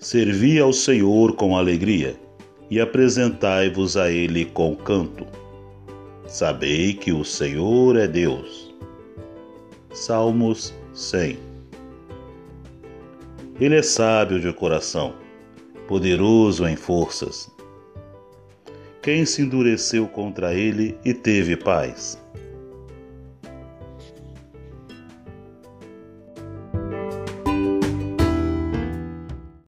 Servi ao Senhor com alegria e apresentai-vos a Ele com canto. Sabei que o Senhor é Deus. Salmos 100 Ele é sábio de coração, poderoso em forças. Quem se endureceu contra ele e teve paz?